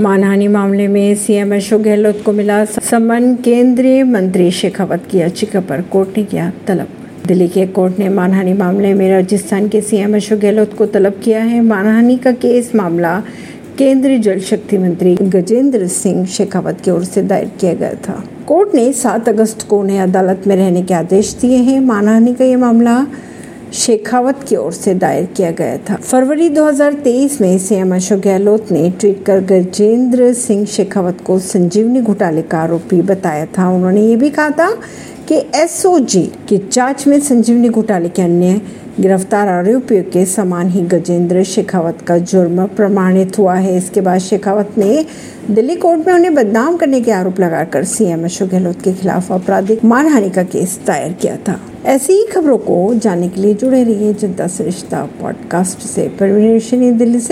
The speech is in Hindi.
मानहानि मामले में सीएम अशोक गहलोत को मिला सम्मान। केंद्रीय मंत्री शेखावत की याचिका पर कोर्ट ने किया तलब। दिल्ली के कोर्ट ने मानहानि मामले में राजस्थान के सीएम अशोक गहलोत को तलब किया है। मानहानि का केस मामला केंद्रीय जल शक्ति मंत्री गजेंद्र सिंह शेखावत की ओर से दायर किया गया था। कोर्ट ने 7 अगस्त को उन्हें अदालत में रहने के आदेश दिए हैं। मानहानि का ये मामला शेखावत की ओर से दायर किया गया था। फरवरी 2023 में सीएम अशोक गहलोत ने ट्वीट कर गजेंद्र सिंह शेखावत को संजीवनी घोटाले का आरोपी बताया था। उन्होंने ये भी कहा था कि एसओजी की जाँच में संजीवनी घोटाले के अन्य गिरफ़्तार आरोपियों के समान ही गजेंद्र शेखावत का जुर्म प्रमाणित हुआ है। इसके बाद शेखावत ने दिल्ली कोर्ट में उन्हें बदनाम करने के आरोप लगाकर सीएम अशोक गहलोत के खिलाफ आपराधिक मानहानि का केस दायर किया था। ऐसी ही खबरों को जानने के लिए जुड़े रहिए जनता सरिश्ता पॉडकास्ट से। परवीन दिल्ली से।